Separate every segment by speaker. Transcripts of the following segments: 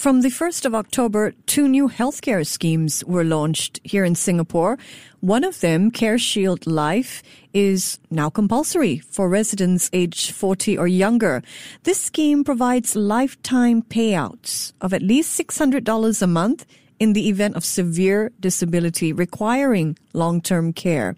Speaker 1: from the 1st of October, two new healthcare schemes were launched here in Singapore. One of them, CareShield Life, is now compulsory for residents aged 40 or younger. This scheme provides lifetime payouts of at least $600 a month in the event of severe disability requiring long-term care.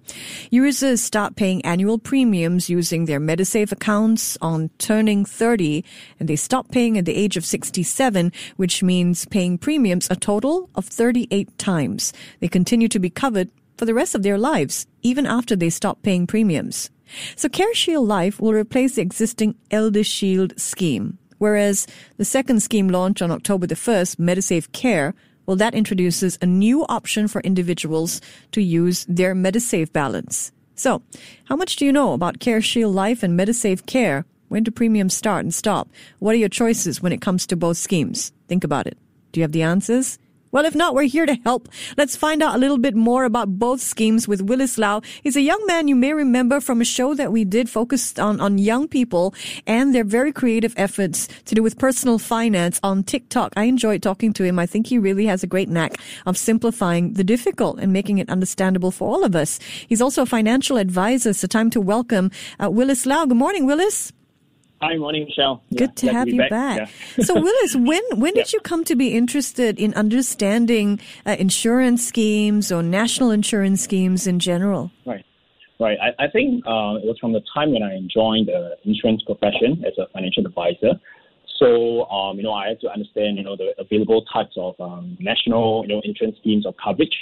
Speaker 1: Users start paying annual premiums using their Medisave accounts on turning 30 and they stop paying at the age of 67, which means paying premiums a total of 38 times. They continue to be covered for the rest of their lives, even after they stop paying premiums. So CareShield Life will replace the existing ElderShield scheme, whereas the second scheme launched on October the 1st, Medisave Care, well, that introduces a new option for individuals to use their Medisave balance. So, how much do you know about CareShield Life and Medisave Care? When do premiums start and stop? What are your choices when it comes to both schemes? Think about it. Do you have the answers? Well, if not, we're here to help. Let's find out a little bit more about both schemes with Willis Lau. He's a young man you may remember from a show that we did focused on, on young people and their very creative efforts to do with personal finance on TikTok. I enjoyed talking to him. I think he really has a great knack of simplifying the difficult and making it understandable for all of us. He's also a financial advisor. So time to welcome uh, Willis Lau. Good morning, Willis.
Speaker 2: Hi, morning, Michelle.
Speaker 1: Good yeah, to have to you back. back. Yeah. so, Willis, when when did you come to be interested in understanding uh, insurance schemes or national insurance schemes in general?
Speaker 2: Right, right. I, I think uh, it was from the time when I joined the insurance profession as a financial advisor. So, um, you know, I had to understand, you know, the available types of um, national, you know, insurance schemes of coverage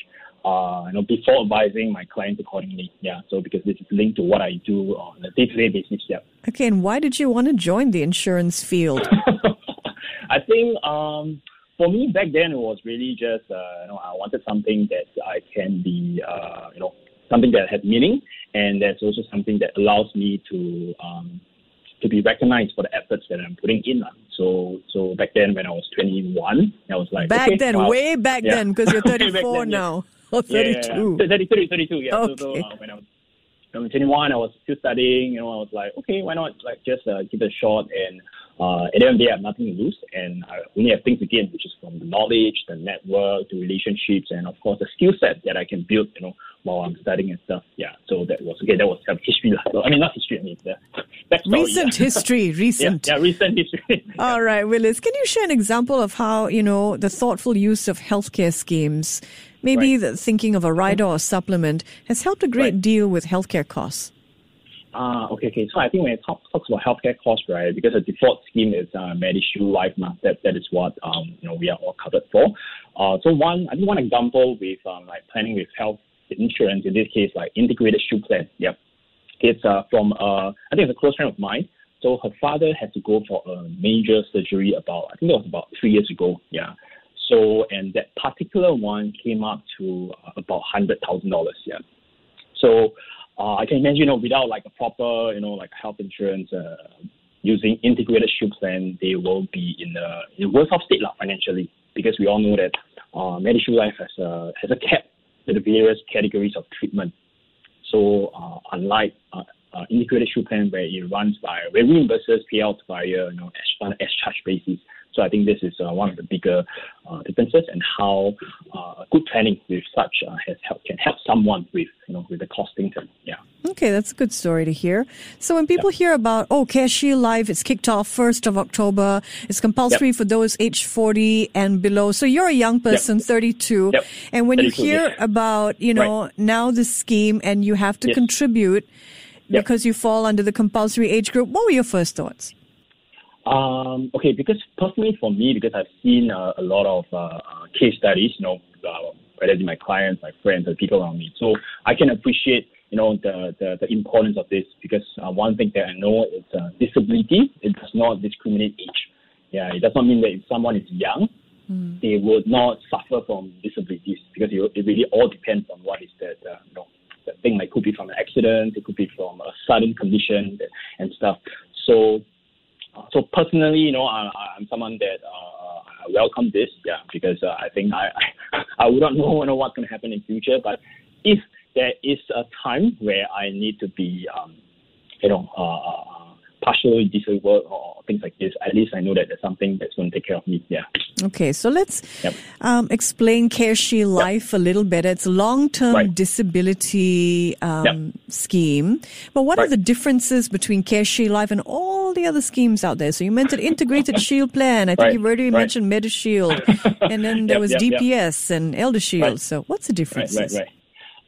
Speaker 2: uh, you know, before advising my clients accordingly. Yeah, so because this is linked to what I do on a day-to-day basis. Yeah.
Speaker 1: Okay, and why did you want to join the insurance field?
Speaker 2: I think um, for me back then it was really just uh, you know I wanted something that I can be uh, you know something that had meaning, and that's also something that allows me to um, to be recognized for the efforts that I'm putting in. So so back then when I was 21, I was like
Speaker 1: back
Speaker 2: okay,
Speaker 1: then,
Speaker 2: wow.
Speaker 1: way back yeah. then, because you're 34 then, now. Yeah. Oh, 32.
Speaker 2: Yeah, yeah. 32, 32, yeah. Okay. So, so uh, when I was when I was 21, I was still studying. You know, I was like, okay, why not like just uh, give it a shot and uh, at the end of the day, I have nothing to lose, and I only have things to gain, which is from the knowledge, the network, the relationships, and of course the skill set that I can build, you know, while I'm studying and stuff. Yeah, so that was okay. That was kind of history. So, I mean, not history. I mean, the backstory,
Speaker 1: recent yeah. history. Recent.
Speaker 2: yeah, yeah, recent history.
Speaker 1: All right, Willis. Can you share an example of how you know the thoughtful use of healthcare schemes, maybe right. the thinking of a rider or supplement, has helped a great right. deal with healthcare costs?
Speaker 2: Ah, okay, okay. So I think when it talk, talks about healthcare costs, right, because the default scheme is uh, MediShield Life, that that is what um, you know we are all covered for. Uh, so one, I think one example with um, like planning with health insurance in this case, like integrated shield plan. Yep, it's uh, from uh, I think it's a close friend of mine. So her father had to go for a major surgery about I think it was about three years ago. Yeah. So and that particular one came up to uh, about hundred thousand dollars. Yeah. So uh, I can imagine, you know, without like a proper, you know, like health insurance, uh, using integrated shield plan, they will be in a, in worse off state lah, financially because we all know that uh, MediShield Life has a has a cap to the various categories of treatment. So uh, unlike uh, uh, integrated shield plan where it runs by where reimburses payouts via you know on an as charge basis, so I think this is uh, one of the bigger uh, differences and how uh, good planning with such uh, has help, can help someone with you know with the costing. Term. Yeah.
Speaker 1: Okay, that's a good story to hear. So when people yeah. hear about oh CareShield Life, it's kicked off first of October. It's compulsory yep. for those age forty and below. So you're a young person, yep. thirty two,
Speaker 2: yep.
Speaker 1: and when you hear about you know right. now the scheme and you have to yes. contribute because you fall under the compulsory age group, what were your first thoughts?
Speaker 2: Um, okay, because personally for me, because I've seen uh, a lot of uh, case studies, you know, uh, whether it's my clients, my friends, or people around me. So I can appreciate, you know, the, the, the importance of this because uh, one thing that I know is uh, disability, it does not discriminate age. Yeah, it does not mean that if someone is young, mm. they would not suffer from disabilities because it, it really all depends on what is that, uh, you know, the thing like could be from an accident, it could be from a sudden condition and stuff. So so personally, you know, I, I'm someone that uh, I welcome this, yeah, because uh, I think I, I I would not know, you know what's going to happen in future. But if there is a time where I need to be, um, you know, uh, uh partially disabled or things like this, at least I know that there's something that's going to take care of me. Yeah.
Speaker 1: Okay, so let's yep. um, explain CareShield Life yep. a little better. It's a long-term right. disability um, yep. scheme, but what right. are the differences between CareShield Life and all the other schemes out there? So you mentioned integrated shield plan. I think right. you've already mentioned MediShield, and then there was DPS and ElderShield. So what's the difference?
Speaker 2: Right, right, right.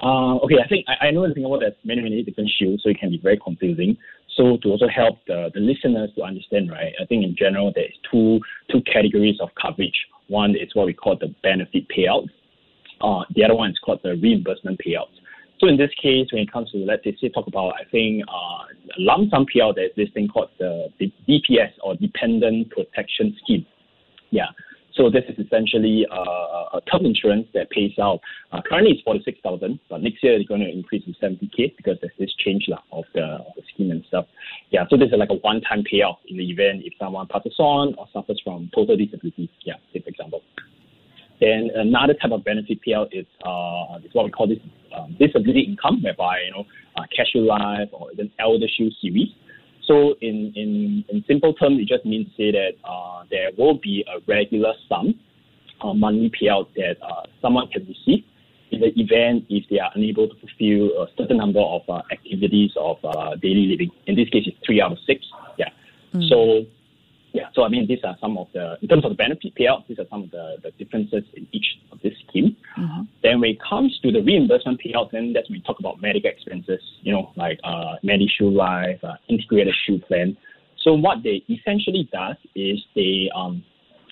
Speaker 2: Uh, okay, I think I, I know in Singapore there's many, many different shields, so it can be very confusing. So to also help the, the listeners to understand, right, I think in general there is two two categories of coverage. One is what we call the benefit payouts. Uh, the other one is called the reimbursement payouts. So in this case, when it comes to let's say talk about, I think uh, lump sum payout, there's this thing called the, the DPS or Dependent Protection Scheme. Yeah. So this is essentially uh, a term insurance that pays out. Uh, currently it's 46,000, but next year it's going to increase to 70k because there's this change lah, of the, of the scheme and stuff. Yeah, so this is like a one-time payout in the event if someone passes on or suffers from total disability. Yeah, for example. Then another type of benefit payout is uh, is what we call this um, disability income, whereby you know uh, CareShield Life or even ElderShield series so in, in, in simple terms, it just means say that uh, there will be a regular sum, uh, monthly payout that uh, someone can receive in the event if they are unable to fulfill a certain number of uh, activities of uh, daily living. In this case, it's three out of six. Yeah. Mm. So yeah, so I mean, these are some of the, in terms of the benefit payout, these are some of the, the differences in each of this scheme. Mm-hmm. Then when it comes to the reimbursement payout, then that's when we talk about medical expenses, you know, like uh, MediShield Life, uh, Integrated Shield Plan. So what they essentially does is they, um,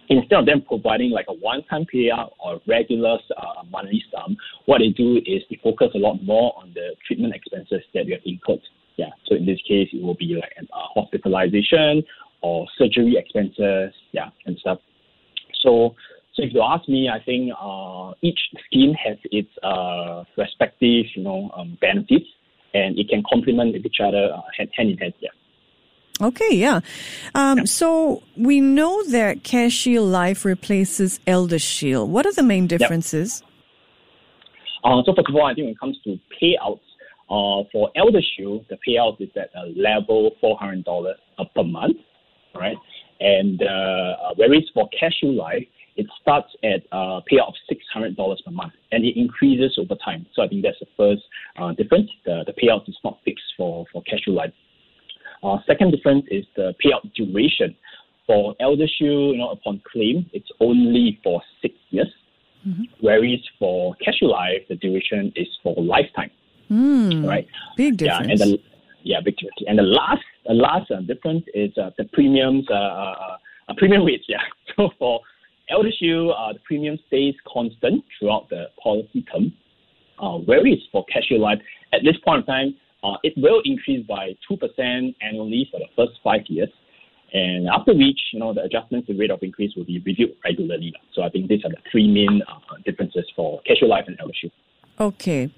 Speaker 2: instead of them providing like a one-time payout or regular uh, monthly sum, what they do is they focus a lot more on the treatment expenses that you have incurred. Yeah, so in this case, it will be like a uh, hospitalization or surgery expenses, yeah, and stuff. So, so if you ask me, I think uh, each scheme has its uh, respective, you know, um, benefits, and it can complement each other uh, hand, hand in hand. Yeah.
Speaker 1: Okay, yeah. Um, yeah. So we know that CareShield Life replaces Elder ElderShield. What are the main differences?
Speaker 2: Uh, so first of all, I think when it comes to payouts, uh, for ElderShield, the payout is at a level $400 per month right? And uh, whereas for CareShield Life, it starts at a payout of $600 per month and it increases over time. So I think that's the first uh, difference. The, the payout is not fixed for, for CareShield Life. Uh, second difference is the payout duration. For ElderShield, you know, upon claim, it's only for six years, mm-hmm. whereas for CareShield Life, the duration is for lifetime.
Speaker 1: Mm, right? Big difference.
Speaker 2: Yeah, and the, yeah, difference. And the last the last uh, difference is uh, the premiums, uh, uh, uh premium rates. Yeah. So for ElderShield, uh, the premium stays constant throughout the policy term. Uh, whereas for CareShield Life, at this point in time, uh, it will increase by 2% annually for the first five years. And after which, you know, the adjustments, to rate of increase will be reviewed regularly. So I think these are the three main differences for CareShield Life and ElderShield.
Speaker 1: Okay.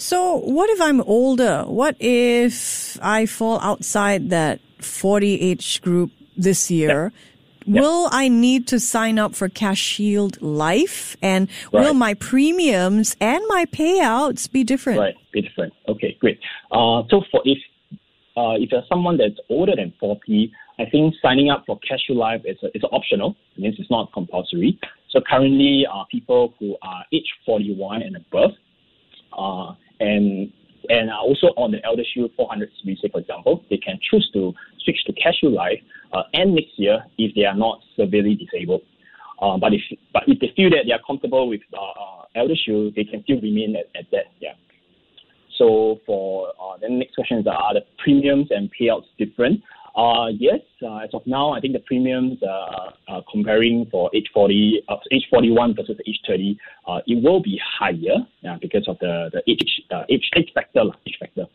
Speaker 1: So, what if I'm older? What if I fall outside that 40 age group this year? Yep. Will I need to sign up for CareShield Life? And right. will my premiums and my payouts be different?
Speaker 2: Right, be different. Okay, great. Uh, so, for if uh, if you're someone that's older than 40, I think signing up for CareShield Life is, a, is optional. It means it's not compulsory. So currently, uh, people who are age 41 and above, uh, and and also on the ElderShield 400 series, for example, they can choose to switch to CareShield Life uh, and next year if they are not severely disabled. Uh, but if but if they feel that they are comfortable with uh, uh ElderShield, they can still remain at, at that. Yeah. So for uh, the next question is, are the premiums and payouts different? Uh, yes, uh, as of now, I think the premiums uh, uh, comparing for age 40, uh, age 41 versus age 30, uh, it will be higher yeah, because of the, the age, uh, age, age factor. Age factor,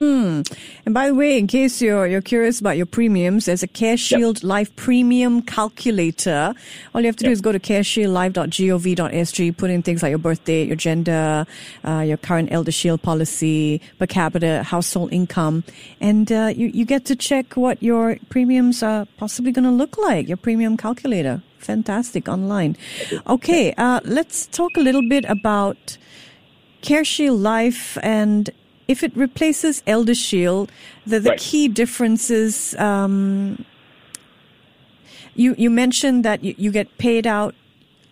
Speaker 2: yeah.
Speaker 1: And by the way, in case you're you're curious about your premiums, there's a CareShield Life Premium Calculator. All you have to do is go to careshieldlife.gov.sg, put in things like your birth date, your gender, uh, your current Elder Shield policy, per capita household income, and uh, you you get to check what your premiums are possibly going to look like. Your premium calculator, fantastic online. Okay, uh, let's talk a little bit about CareShield Life and if it replaces ElderShield, the, the
Speaker 2: Right.
Speaker 1: key differences. Um, you you mentioned that you, you get paid out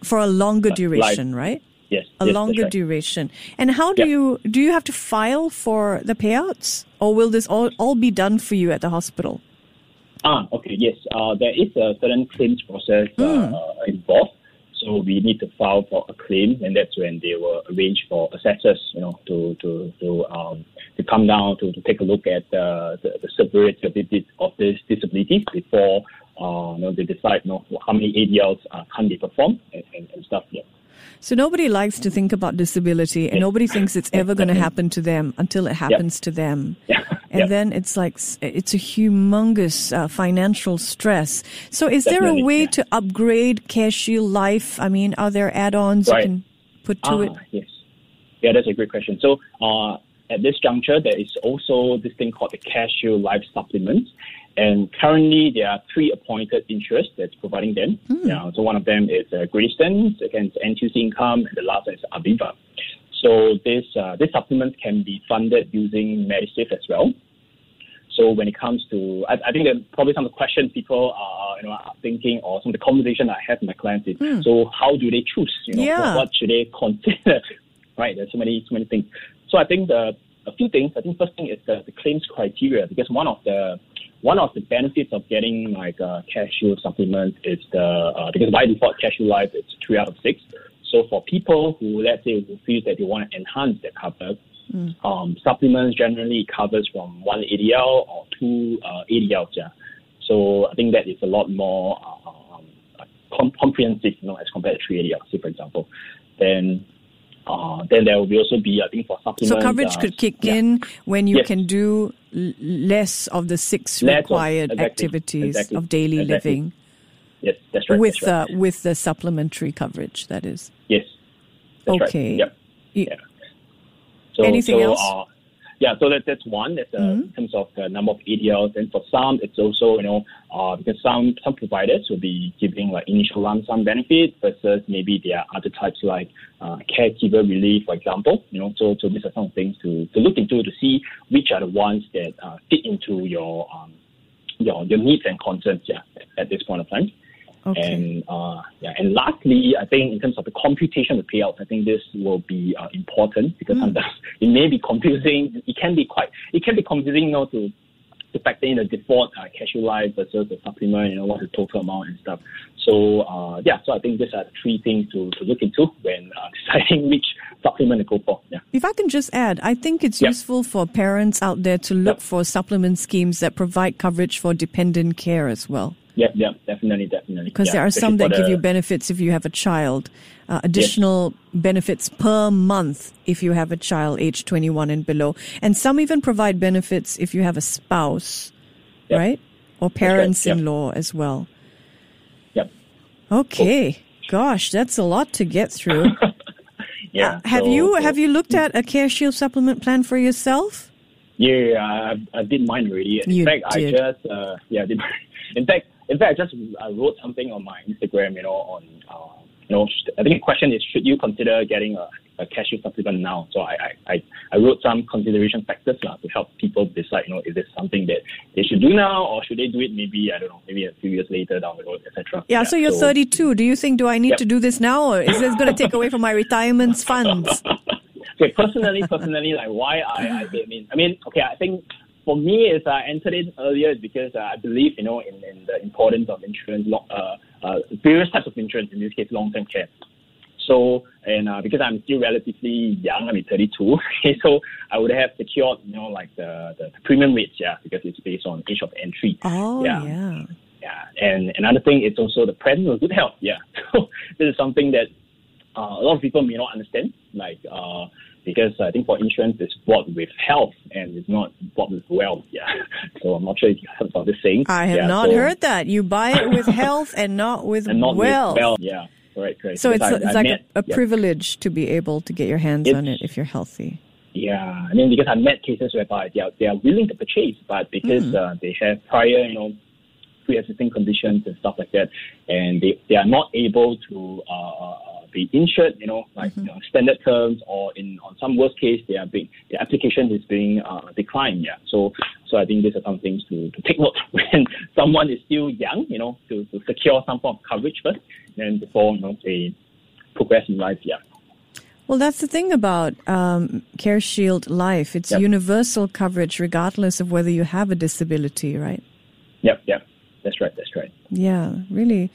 Speaker 1: for a longer duration, right?
Speaker 2: Yes.
Speaker 1: A
Speaker 2: yes,
Speaker 1: longer
Speaker 2: right.
Speaker 1: duration. And how do
Speaker 2: Yeah.
Speaker 1: you do you have to file for the payouts, or will this all, all be done for you at the hospital?
Speaker 2: Ah, okay, yes. Uh, there is a certain claims process uh,
Speaker 1: Hmm.
Speaker 2: uh, involved. So we need to file for a claim, and that's when they will arrange for assessors, you know, to to to um to come down to, to take a look at uh, the the severity of, this of this disability before uh, you know they decide, you know, how many ADLs uh, can they perform and, and, and stuff. Yeah.
Speaker 1: So nobody likes to think about disability, and nobody thinks it's ever going to happen to them until it happens to them.
Speaker 2: Yeah.
Speaker 1: And
Speaker 2: yeah.
Speaker 1: then it's like it's a humongous uh, financial stress. So, is there a way
Speaker 2: yeah.
Speaker 1: to upgrade CareShield Life? I mean, are there add-ons
Speaker 2: Right.
Speaker 1: you can put to
Speaker 2: Ah,
Speaker 1: it?
Speaker 2: Yes. Yeah, that's a great question. So uh, at this juncture, there is also this thing called the CareShield Life Supplement. And currently, there are three appointed insurers that's providing them. Yeah, so one of them is uh, Great Eastern, second is NTUC Income, and the last one is Aviva. So this uh, this supplement can be funded using Medisave as well. So when it comes to, I, I think that probably some of the questions people are, you know, are thinking, or some of the conversation I have with my clients is, so how do they choose? You know,
Speaker 1: Yeah.
Speaker 2: what, what should they consider? right? There's so many, so many things. So I think the a few things. I think first thing is the, the claims criteria because one of the one of the benefits of getting like a CareShield supplement is the uh, because by default CareShield Life it's three out of six. So for people who let's say who feel that they want to enhance their cover, um, supplements generally covers from one ADL or two uh, ADLs. Yeah. So I think that is a lot more um, com- comprehensive, you know, as compared to three ADLs, say for example. Then uh, then there will be also be, I think, for supplements.
Speaker 1: So coverage
Speaker 2: uh,
Speaker 1: could kick
Speaker 2: yeah.
Speaker 1: in when you
Speaker 2: Yes.
Speaker 1: can do l- less of the six
Speaker 2: Less of-
Speaker 1: required
Speaker 2: exactly,
Speaker 1: activities
Speaker 2: exactly,
Speaker 1: of daily
Speaker 2: exactly.
Speaker 1: living
Speaker 2: Yes, that's right.
Speaker 1: with
Speaker 2: that's right.
Speaker 1: uh, with the supplementary coverage. That is
Speaker 2: yes. That's right.
Speaker 1: okay.
Speaker 2: Yep. Yeah. So,
Speaker 1: Anything
Speaker 2: so,
Speaker 1: else?
Speaker 2: Uh, yeah, so that, that's one. That's uh,
Speaker 1: Mm-hmm.
Speaker 2: in terms of the number of ADLs. And for some, it's also you know uh, because some some providers will be giving like initial lump sum benefit versus maybe there are other types like uh, caregiver relief, for example. You know, so so these are some things to, to look into to see which are the ones that uh, fit into your um, your your needs and concerns. Yeah, at this point of time.
Speaker 1: Okay.
Speaker 2: And uh, yeah, and lastly, I think in terms of the computation of the payouts, I think this will be uh, important because sometimes it may be confusing. It can be quite, it can be confusing, you know, to to factor in the default uh, CareShield Life versus the supplement, you know, what's the total amount and stuff. So uh, yeah, so I think these are the three things to, to look into when uh, deciding which supplement to go for. Yeah.
Speaker 1: If I can just add, I think it's
Speaker 2: Yep.
Speaker 1: useful for parents out there to look
Speaker 2: Yep.
Speaker 1: for supplement schemes that provide coverage for dependent care as well.
Speaker 2: Yeah, yeah, definitely, definitely.
Speaker 1: Because
Speaker 2: yeah,
Speaker 1: there are some that
Speaker 2: for
Speaker 1: give you benefits if you have a child, uh, additional benefits per month if you have a child age 21 and below. And some even provide benefits if you have a spouse,
Speaker 2: Yep.
Speaker 1: right? Or
Speaker 2: right,
Speaker 1: parents
Speaker 2: yep.
Speaker 1: in law as well.
Speaker 2: Yep.
Speaker 1: Okay. Gosh, that's a lot to get through.
Speaker 2: Yeah.
Speaker 1: Uh, have
Speaker 2: so-
Speaker 1: you
Speaker 2: so-
Speaker 1: have you looked at a Care Shield supplement plan for yourself?
Speaker 2: Yeah, I, I did mine already. In
Speaker 1: You
Speaker 2: fact,
Speaker 1: did.
Speaker 2: I just uh, yeah, I did. In fact, in fact, I just I wrote something on my Instagram. You know, on uh, you know, sh- I think the question is, should you consider getting a, a CareShield supplement now? So I, I, I, I wrote some consideration factors lah, to help people decide. You know, is this something that they should do now, or should they do it maybe I don't know, maybe a few years later down the road, etc.
Speaker 1: Yeah, so you're 32. Do you think do I need
Speaker 2: Yep.
Speaker 1: to do this now or is this going to take away from my retirement funds?
Speaker 2: okay, personally, personally, like why I, I I mean, I mean, okay, I think for me is I entered it earlier is because uh, I believe you know in, in the importance of insurance, uh, uh, various types of insurance. In this case, long-term care. So and uh, because I'm still relatively young, I'm 32, okay, so I would have secured you know like the, the, the premium rates, yeah, because it's based on age of entry.
Speaker 1: Oh,
Speaker 2: Yeah.
Speaker 1: yeah.
Speaker 2: Yeah, and another thing is also the presence of good health. Yeah, so this is something that uh, a lot of people may not understand. Like, uh, because I think for insurance it's bought with health and it's not bought with wealth. Yeah. So I'm not sure if you heard about this saying.
Speaker 1: I have
Speaker 2: yeah,
Speaker 1: not
Speaker 2: so,
Speaker 1: heard that. You buy it with health and not with
Speaker 2: and not
Speaker 1: wealth.
Speaker 2: with wealth. Yeah. Correct. Correct.
Speaker 1: So it's,
Speaker 2: I-
Speaker 1: it's
Speaker 2: I
Speaker 1: like
Speaker 2: met-
Speaker 1: a, a
Speaker 2: yeah.
Speaker 1: privilege to be able to get your hands on it if you're healthy.
Speaker 2: Yeah, I mean because I've met cases whereby they are they are willing to purchase, but because
Speaker 1: Mm.
Speaker 2: uh, they have prior, you know, pre-existing conditions and stuff like that, and they, they are not able to uh, be insured, you know, like you know, standard terms, or in on some worst case, they are being the application is being uh, declined. Yeah, so so I think these are some things to, to take note when someone is still young, you know, to, to secure some form of coverage first, then before you know they progress in life. Yeah.
Speaker 1: Well, that's the thing about um, CareShield Life. It's
Speaker 2: Yep.
Speaker 1: universal coverage regardless of whether you have a disability, right?
Speaker 2: Yep. Yep. That's right. That's right.
Speaker 1: Yeah, really,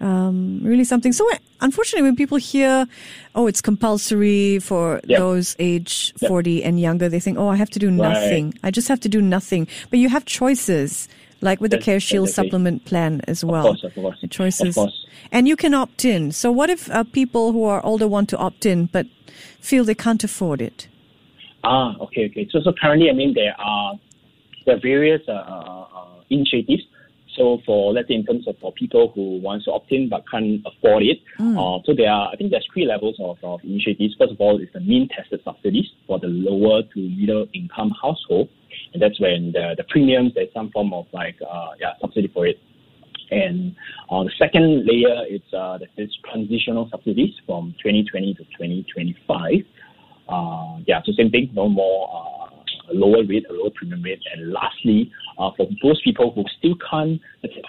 Speaker 1: um, really something. So, unfortunately, when people hear, "Oh, it's compulsory for
Speaker 2: Yep.
Speaker 1: those age
Speaker 2: Yep.
Speaker 1: forty and younger," they think, "Oh, I have to do
Speaker 2: Right.
Speaker 1: nothing. I just have to do nothing." But you have choices, like with the
Speaker 2: Yes,
Speaker 1: CareShield
Speaker 2: exactly.
Speaker 1: supplement plan as well.
Speaker 2: course, of course.
Speaker 1: The choices,
Speaker 2: Of course.
Speaker 1: and you can opt in. So, what if uh, people who are older want to opt in but feel they can't afford it?
Speaker 2: Ah, okay, okay. So, so currently, I mean, there are there are various uh, uh, uh, initiatives. So, for let's say in terms of for people who want to opt in but can't afford it, uh, so there are I think there's three levels of, of initiatives. First of all, is the mean tested subsidies for the lower to middle income household, and that's when the the premiums there's some form of like uh, yeah subsidy for it. And uh, the second layer is uh, this transitional subsidies from 2020 to 2025. Uh, yeah, so same thing, no more uh, a lower rate, a lower premium rate. And lastly, uh, for those people who still can't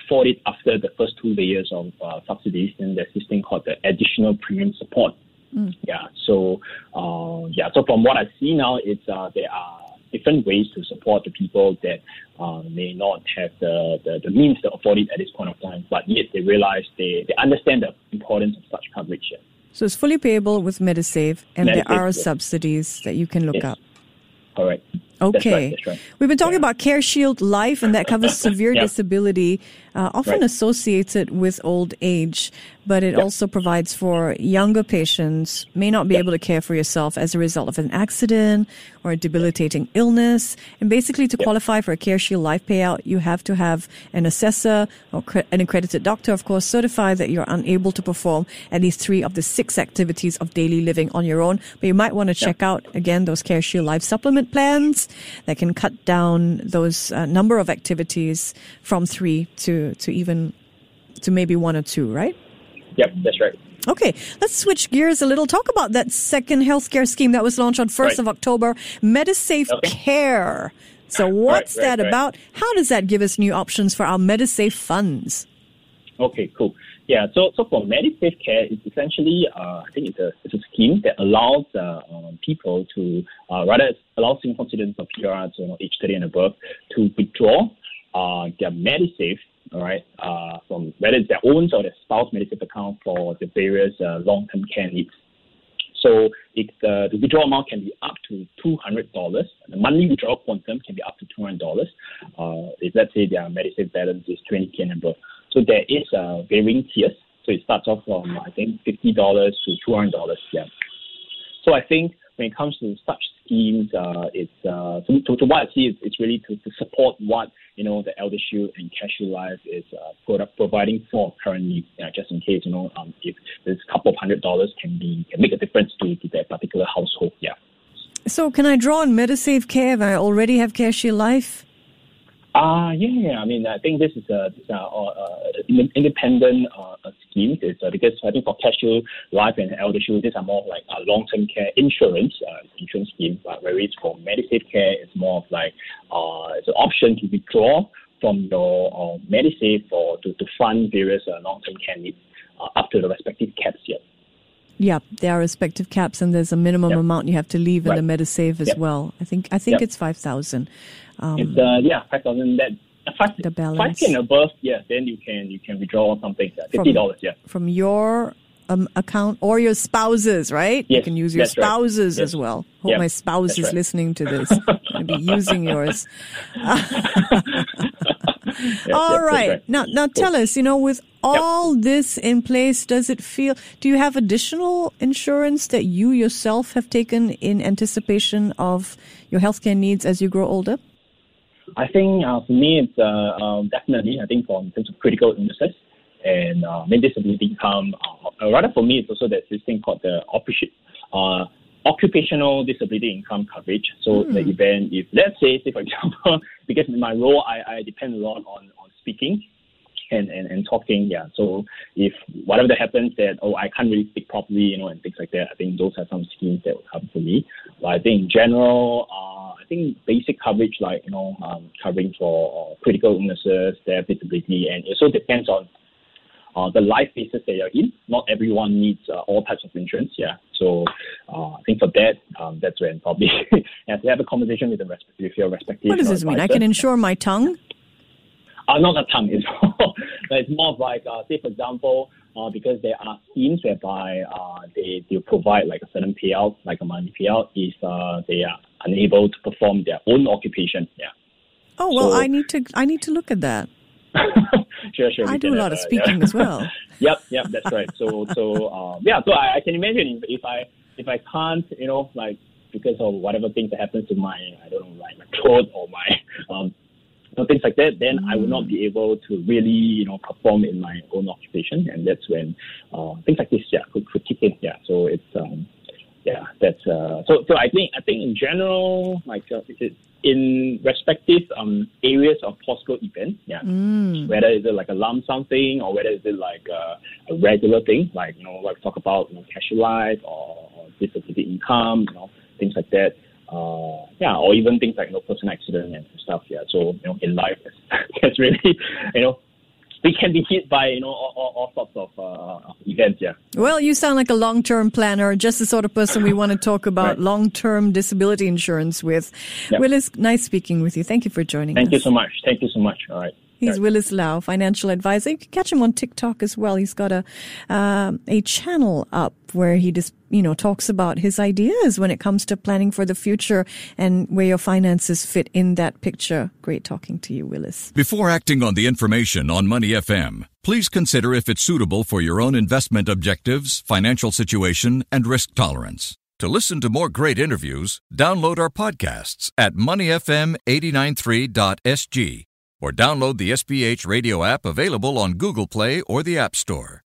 Speaker 2: afford it after the first two layers of uh, subsidies, then there's this thing called the additional premium support. Yeah, so uh, yeah, so from what I see now, it's uh, there are different ways to support the people that uh, may not have the, the, the means to afford it at this point of time, but yet they realize they, they understand the importance of such coverage. Yeah.
Speaker 1: So it's fully payable with Medisave, and there are
Speaker 2: yes.
Speaker 1: subsidies that you can look
Speaker 2: Yes.
Speaker 1: up.
Speaker 2: Correct.
Speaker 1: Okay.
Speaker 2: That's right, that's right.
Speaker 1: We've been talking
Speaker 2: Yeah.
Speaker 1: about CareShield Life, and that covers severe
Speaker 2: Yeah.
Speaker 1: disability, uh, often
Speaker 2: Right.
Speaker 1: it with old age, but it
Speaker 2: Yeah.
Speaker 1: also provides for younger patients may not be able to care for yourself as a result of an accident or a debilitating illness. And basically, to qualify for a CareShield Life payout, you have to have an assessor or cre- an accredited doctor, of course, certify that you're unable to perform at least three of the six activities of daily living on your own. But you might want to check out again those CareShield Life supplement plans that can cut down those uh, number of activities from three to to even to maybe one or two, right?
Speaker 2: Yep, that's right.
Speaker 1: Okay, let's switch gears a little. Talk about that second healthcare scheme that was launched on 1st
Speaker 2: Right.
Speaker 1: of October, Medisave
Speaker 2: Okay.
Speaker 1: Care. So, what's
Speaker 2: right,
Speaker 1: that
Speaker 2: right.
Speaker 1: about? How does that give us new options for our Medisave funds?
Speaker 2: Okay, cool. Yeah, so so for Medisave Care, it's essentially uh, I think it's a it's a scheme that allows uh, um, people to uh, rather allows Singapore citizens or PRs, you know, age 30 and above, to withdraw uh, their Medisave, all right, uh, from whether it's their own or their spouse Medisave account for the various uh, long-term care needs. So it, uh, the withdrawal amount can be up to two hundred dollars. The monthly withdrawal quantum can be up to two hundred dollars. Uh, if let's say their Medisave balance is twenty k and above. So there is uh, varying tiers. So it starts off from I think fifty dollars to two hundred dollars. Yeah. So I think when it comes to such schemes, uh, it's uh, to, to, what I see, it's, it's really to, to support what you know the Elder Shield and CareShield Life is uh, pro- providing for currently, uh, just in case you know um, if this couple of hundred dollars can be can make a difference to, to that particular household. Yeah.
Speaker 1: So, can I draw on Medisave Care if I already have CareShield Life?
Speaker 2: Uh, yeah, yeah. I mean, I think this is a, this is a, uh, in- independent uh, uh, scheme. It's, uh, because I think for CareShield Life and ElderShield, these are more like uh, long-term care insurance uh, insurance scheme. But whereas for Medisave Care, it's more of like uh, it's an option to withdraw from your uh, Medisave or to, to fund various uh, long-term care needs uh, up to the respective caps here.
Speaker 1: Yeah, there are respective caps, and there's a minimum
Speaker 2: Yep.
Speaker 1: amount you have to leave
Speaker 2: Right.
Speaker 1: in the Medisave as
Speaker 2: Yep.
Speaker 1: well. I think I think
Speaker 2: Yep.
Speaker 1: it's five thousand. Um,
Speaker 2: It's uh, yeah, five thousand. That uh, five
Speaker 1: The balance.
Speaker 2: five and above. Yeah, then you can you can withdraw something. Yeah, Fifty dollars. Yeah.
Speaker 1: from your um, account or your spouses, right? You can use your
Speaker 2: that's right.
Speaker 1: spouses
Speaker 2: Yes.
Speaker 1: as well. Hope
Speaker 2: Yeah,
Speaker 1: my spouse
Speaker 2: that's
Speaker 1: is
Speaker 2: right.
Speaker 1: listening to this. I'll be using yours.
Speaker 2: Yes,
Speaker 1: All
Speaker 2: yes, that's
Speaker 1: right. Now, now tell us. You know, with all yep. this in place, does it feel, do you have additional insurance that you yourself have taken in anticipation of your healthcare needs as you grow older?
Speaker 2: I think uh, for me, it's uh, um, definitely, I think, for in terms of critical illnesses and uh, main disability income, uh, rather for me, it's also there's this thing called the uh, occupational disability income coverage. So mm. the event, if let's say, say for example, because in my role, I, I depend a lot on, on speaking and, and, and talking. Yeah. So if whatever that happens that, oh, I can't really speak properly, you know, and things like that, I think those are some schemes that will come for me. But I think in general, uh, I think basic coverage like, you know, um, covering for uh, critical illnesses, their disability, and it also depends on uh, the life phases that you're in. Not everyone needs uh, all types of insurance. Yeah. So uh, I think for that, um, that's when probably you have to have a conversation with, the resp- with your respective.
Speaker 1: What does this mean? I can insure my tongue?
Speaker 2: Uh, not a tongue. It's more, it's more of like, uh, say, for example, uh, because there are schemes whereby uh, they, they provide like a certain payout, like a money payout, if uh, they are unable to perform their own occupation. Yeah.
Speaker 1: Oh well, so, I need to I need to look at that.
Speaker 2: sure, sure.
Speaker 1: I do a lot of speaking as well.
Speaker 2: yep, yep, that's right. So, so um, yeah, so I, I can imagine if, if I if I can't, you know, like because of whatever things that happens to my I don't know, like my throat or my um, know, things like that, then mm. I would not be able to really, you know, perform in my own occupation, and that's when uh, things like this, yeah, could, could kick in. Yeah, so it's um, yeah, that's uh, so. So I think I think in general, like uh, it's in respective um, areas of possible events. Yeah, mm. whether is it like a lump sum thing or whether is it like a, a regular thing, like you know we talk about, you know, life or, or disability income, you know, things like that. Uh, yeah, or even things like you know personal accident and stuff. Yeah, so you know in life, that's really you know we can be hit by you know all, all, all sorts of uh, events. Yeah.
Speaker 1: Well, you sound like a long-term planner, just the sort of person we want to talk about right. long-term disability insurance with. Yep. Willis, nice speaking with you. Thank you for joining
Speaker 2: Thank
Speaker 1: us.
Speaker 2: Thank you so much. Thank you so much. All right.
Speaker 1: He's Willis Lau, financial advisor. You can catch him on TikTok as well. He's got a uh, a channel up where he just you know talks about his ideas when it comes to planning for the future and where your finances fit in that picture. Great talking to you, Willis.
Speaker 3: Before acting on the information on Money FM, please consider if it's suitable for your own investment objectives, financial situation, and risk tolerance. To listen to more great interviews, download our podcasts at moneyfm893.sg or download the SPH radio app available on Google Play or the App Store.